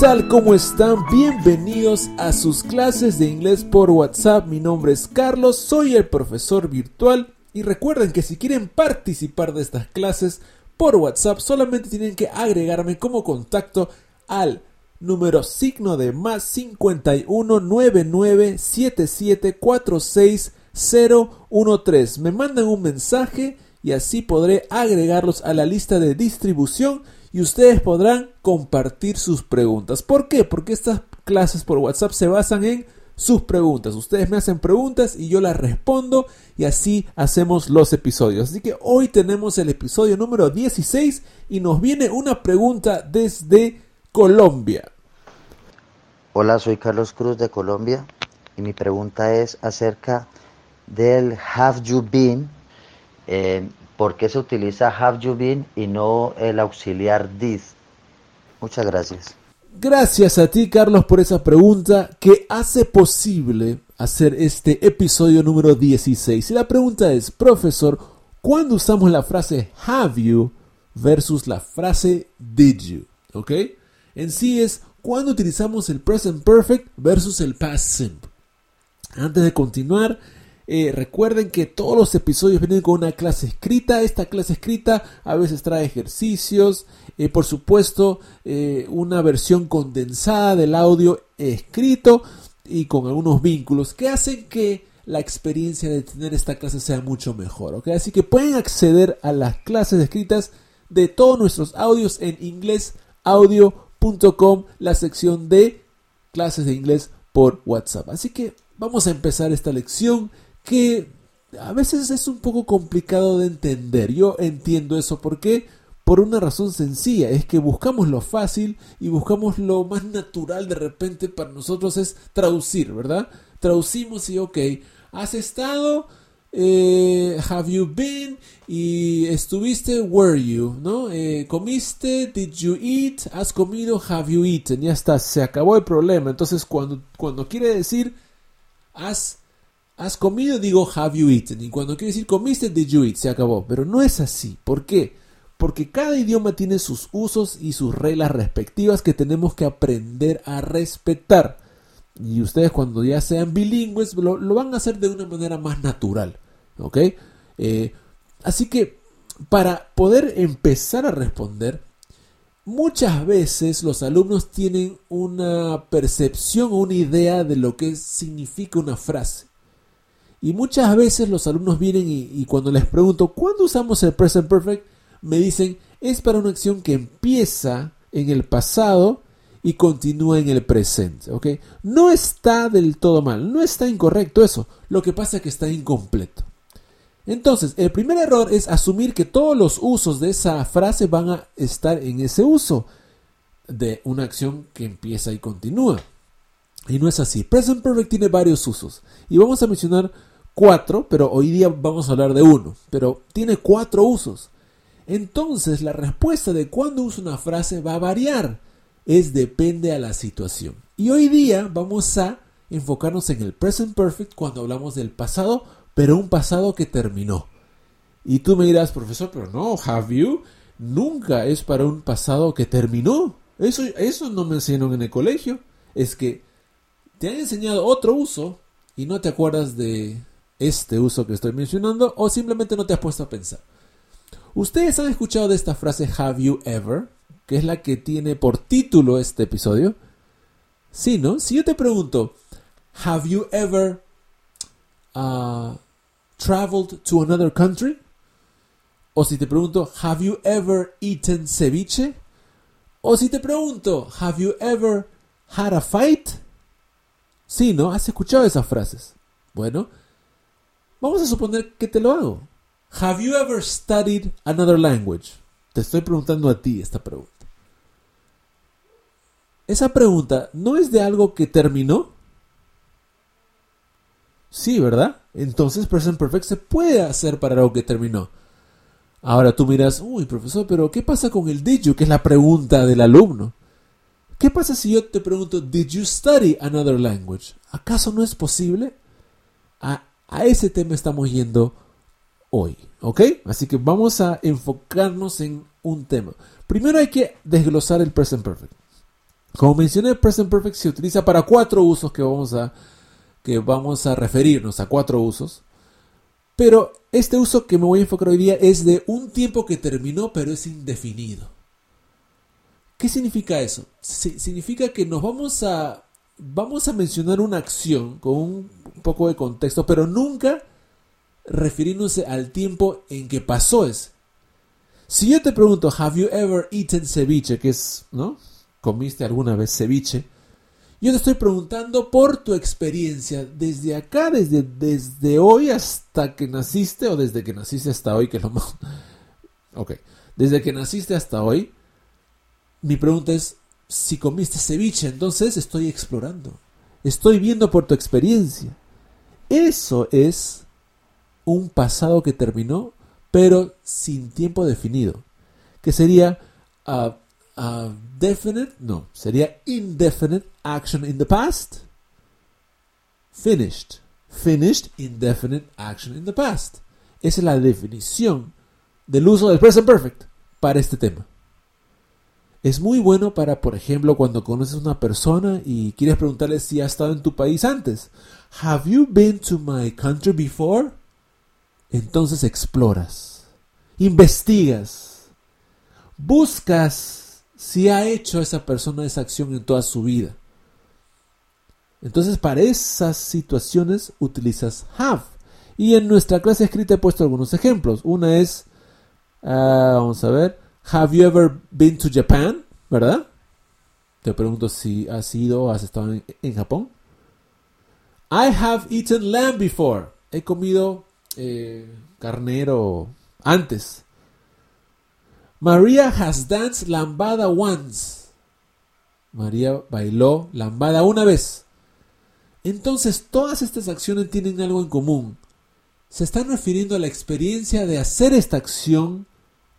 tal? ¿Cómo están? Bienvenidos a sus clases de inglés por WhatsApp. Mi nombre es Carlos, soy el profesor virtual y recuerden que si quieren participar de estas clases por WhatsApp solamente tienen que agregarme como contacto al número signo de más 51 99 Me mandan un mensaje y así podré agregarlos a la lista de distribución y ustedes podrán compartir sus preguntas. ¿Por qué? Porque estas clases por WhatsApp se basan en sus preguntas. Ustedes me hacen preguntas y yo las respondo y así hacemos los episodios. Así que hoy tenemos el episodio número 16 y nos viene una pregunta desde Colombia. Hola, soy Carlos Cruz de Colombia y mi pregunta es acerca del have you been. Eh, ¿Por qué se utiliza have you been y no el auxiliar did? Muchas gracias. Gracias a ti, Carlos, por esa pregunta que hace posible hacer este episodio número 16. Y la pregunta es, profesor, ¿cuándo usamos la frase have you versus la frase did you? ¿Ok? En sí es cuando utilizamos el present perfect versus el past simple. Antes de continuar, eh, recuerden que todos los episodios vienen con una clase escrita. Esta clase escrita a veces trae ejercicios. Eh, por supuesto, eh, una versión condensada del audio escrito y con algunos vínculos que hacen que la experiencia de tener esta clase sea mucho mejor. Así que pueden acceder a las clases escritas de todos nuestros audios en inglesaudio.com, la sección de clases de inglés por WhatsApp. Así que vamos a empezar esta lección que a veces es un poco complicado de entender. Yo entiendo eso porque por una razón sencilla, es que buscamos lo fácil y buscamos lo más natural de repente para nosotros es traducir, ¿verdad? Traducimos y ok, has estado, eh, have you been y estuviste, were you, ¿no? Eh, comiste, did you eat, has comido, have you eaten, ya está, se acabó el problema. Entonces cuando, cuando quiere decir has has comido, digo have you eaten. Y cuando quiere decir comiste, did you eat, se acabó. Pero no es así. ¿Por qué? Porque cada idioma tiene sus usos y sus reglas respectivas que tenemos que aprender a respetar. Y ustedes cuando ya sean bilingües lo, van a hacer de una manera más natural. ¿Ok? Eh, así que para poder empezar a responder, muchas veces los alumnos tienen una percepción o una idea de lo que significa una frase. Y muchas veces los alumnos vienen y, cuando les pregunto, ¿cuándo usamos el present perfect? Me dicen, es para una acción que empieza en el pasado y continúa en el presente. No está del todo mal, no está incorrecto eso. Lo que pasa es que está incompleto. Entonces, el primer error es asumir que todos los usos de esa frase van a estar en ese uso de una acción que empieza y continúa. Y no es así. Present Perfect tiene varios usos. Y vamos a mencionar cuatro, pero hoy día vamos a hablar de uno, pero tiene cuatro usos. Entonces la respuesta de cuándo uso una frase va a variar, es depende a la situación. Y hoy día vamos a enfocarnos en el present perfect cuando hablamos del pasado, pero un pasado que terminó. Y tú me dirás, profesor, pero no, have you nunca es para un pasado que terminó. Eso, eso no me enseñaron en el colegio. Es que te han enseñado otro uso y no te acuerdas de, este uso que estoy mencionando o simplemente no te has puesto a pensar. ¿Ustedes han escuchado de esta frase have you ever? Que es la que tiene por título este episodio. Sí, ¿no? Si yo te pregunto, have you ever uh, traveled to another country? O si te pregunto, have you ever eaten ceviche? O si te pregunto, have you ever had a fight? Sí, ¿no? ¿Has escuchado esas frases? Bueno, Vamos a suponer que te lo hago. Have you ever studied another language? Te estoy preguntando a ti esta pregunta. Esa pregunta no es de algo que terminó. Sí, ¿verdad? Entonces present perfect se puede hacer para algo que terminó. Ahora tú miras, uy, profesor, pero ¿qué pasa con el did you? Que es la pregunta del alumno. ¿Qué pasa si yo te pregunto, did you study another language? ¿Acaso no es posible? A a ese tema estamos yendo hoy, ¿ok? Así que vamos a enfocarnos en un tema. Primero hay que desglosar el present perfect. Como mencioné, Present Perfect se utiliza para cuatro usos que vamos a, que vamos a referirnos a cuatro usos. Pero este uso que me voy a enfocar hoy día es de un tiempo que terminó pero es indefinido. ¿Qué significa eso? significa que nos vamos a vamos a mencionar una acción con un poco de contexto, pero nunca refiriéndose al tiempo en que pasó ese. Si yo te pregunto, ¿Have you ever eaten ceviche? Que es, ¿no? ¿Comiste alguna vez ceviche? Yo te estoy preguntando por tu experiencia desde acá, desde, desde hoy hasta que naciste, o desde que naciste hasta hoy, que es lo más... Ok, desde que naciste hasta hoy, mi pregunta es, si comiste ceviche, entonces estoy explorando, estoy viendo por tu experiencia. Eso es un pasado que terminó, pero sin tiempo definido, que sería definite, no, sería indefinite action in the past, finished, finished indefinite action in the past. Esa es la definición del uso del present perfect para este tema. Es muy bueno para, por ejemplo, cuando conoces a una persona y quieres preguntarle si ha estado en tu país antes. Have you been to my country before? Entonces exploras, investigas, buscas si ha hecho esa persona esa acción en toda su vida. Entonces para esas situaciones utilizas have. Y en nuestra clase escrita he puesto algunos ejemplos. Una es, ah, vamos a ver, Have you ever been to Japan? ¿Verdad? Te pregunto si has ido o has estado en, Japón. I have eaten lamb before. He comido eh, carnero antes. Maria has danced lambada once. María bailó lambada una vez. Entonces todas estas acciones tienen algo en común. Se están refiriendo a la experiencia de hacer esta acción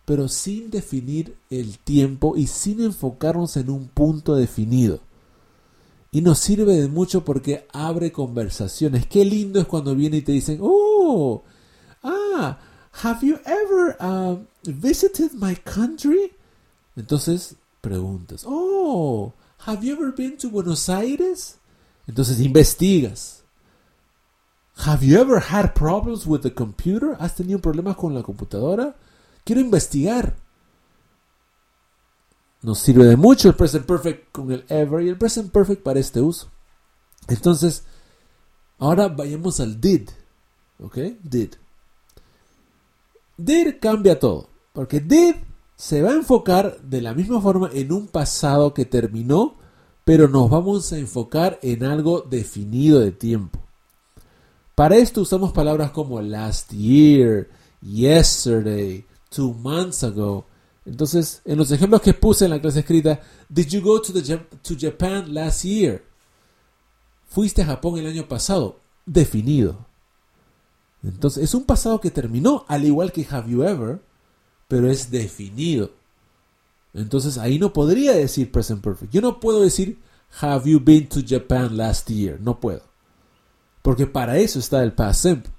pero sin definir el tiempo y sin enfocarnos en un punto definido. Y nos sirve de mucho porque abre conversaciones. Qué lindo es cuando viene y te dicen, oh, ah, have you ever uh, visited my country? Entonces preguntas, oh, have you ever been to Buenos Aires? Entonces investigas. Have you ever had problems with the computer? ¿Has tenido problemas con la computadora? Quiero investigar. Nos sirve de mucho el present perfect con el ever y el present perfect para este uso. Entonces, ahora vayamos al did. ¿Ok? Did. Did cambia todo. Porque did se va a enfocar de la misma forma en un pasado que terminó, pero nos vamos a enfocar en algo definido de tiempo. Para esto usamos palabras como last year, yesterday, two months ago. Entonces, en los ejemplos que puse en la clase escrita, Did you go to, the, to Japan last year? Fuiste a Japón el año pasado. Definido. Entonces, es un pasado que terminó, al igual que Have you ever, pero es definido. Entonces, ahí no podría decir present perfect. Yo no puedo decir Have you been to Japan last year? No puedo. Porque para eso está el past simple.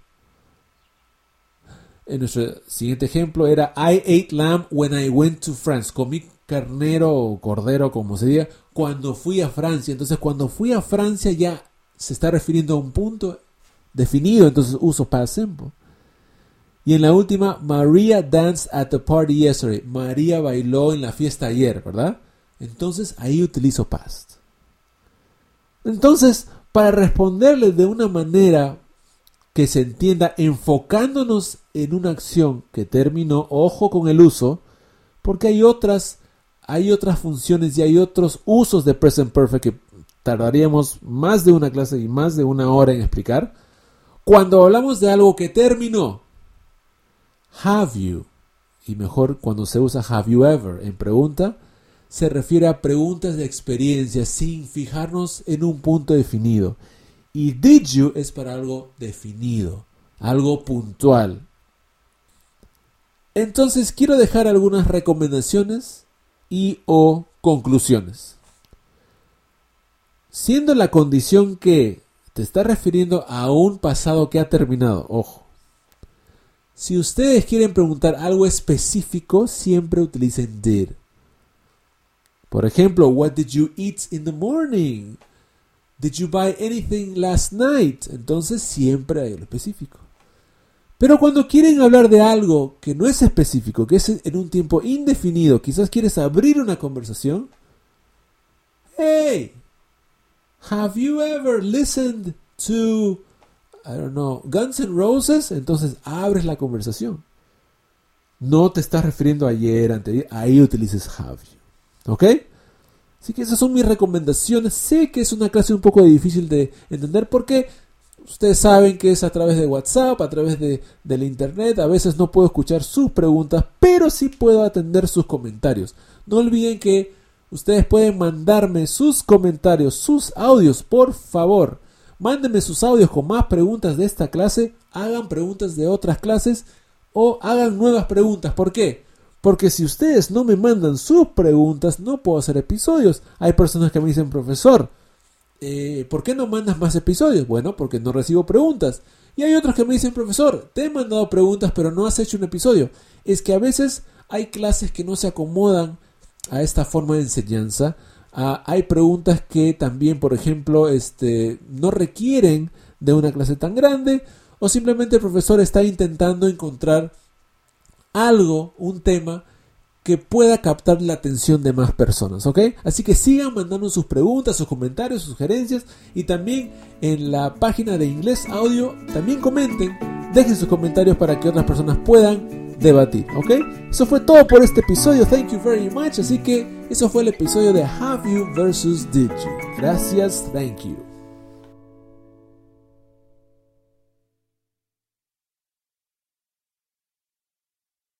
En nuestro siguiente ejemplo era I ate lamb when I went to France. Comí carnero o cordero, como se diga, cuando fui a Francia. Entonces, cuando fui a Francia ya se está refiriendo a un punto definido, entonces uso past simple. Y en la última, Maria danced at the party yesterday. María bailó en la fiesta ayer, ¿verdad? Entonces ahí utilizo past. Entonces, para responderle de una manera que se entienda enfocándonos en una acción que terminó, ojo con el uso, porque hay otras, hay otras funciones y hay otros usos de present perfect que tardaríamos más de una clase y más de una hora en explicar. Cuando hablamos de algo que terminó, have you, y mejor cuando se usa have you ever en pregunta, se refiere a preguntas de experiencia sin fijarnos en un punto definido. Y did you es para algo definido, algo puntual. Entonces quiero dejar algunas recomendaciones y o conclusiones. Siendo la condición que te está refiriendo a un pasado que ha terminado, ojo. Si ustedes quieren preguntar algo específico, siempre utilicen did. Por ejemplo, what did you eat in the morning? Did you buy anything last night? Entonces siempre hay lo específico. Pero cuando quieren hablar de algo que no es específico, que es en un tiempo indefinido, quizás quieres abrir una conversación. Hey, have you ever listened to, I don't know, Guns N' Roses? Entonces abres la conversación. No te estás refiriendo ayer, anterior, ahí utilices have you. ¿Ok? Así que esas son mis recomendaciones. Sé que es una clase un poco difícil de entender porque Ustedes saben que es a través de WhatsApp, a través de, del Internet. A veces no puedo escuchar sus preguntas, pero sí puedo atender sus comentarios. No olviden que ustedes pueden mandarme sus comentarios, sus audios, por favor. Mándenme sus audios con más preguntas de esta clase, hagan preguntas de otras clases o hagan nuevas preguntas. ¿Por qué? Porque si ustedes no me mandan sus preguntas, no puedo hacer episodios. Hay personas que me dicen, profesor, eh, ¿por qué no mandas más episodios? Bueno, porque no recibo preguntas. Y hay otros que me dicen, profesor, te he mandado preguntas pero no has hecho un episodio. Es que a veces hay clases que no se acomodan a esta forma de enseñanza. Ah, hay preguntas que también, por ejemplo, este, no requieren de una clase tan grande o simplemente el profesor está intentando encontrar algo, un tema que pueda captar la atención de más personas, ¿ok? Así que sigan mandando sus preguntas, sus comentarios, sus sugerencias y también en la página de Inglés Audio también comenten, dejen sus comentarios para que otras personas puedan debatir, ¿ok? Eso fue todo por este episodio, thank you very much, así que eso fue el episodio de Have You versus Did You. Gracias, thank you.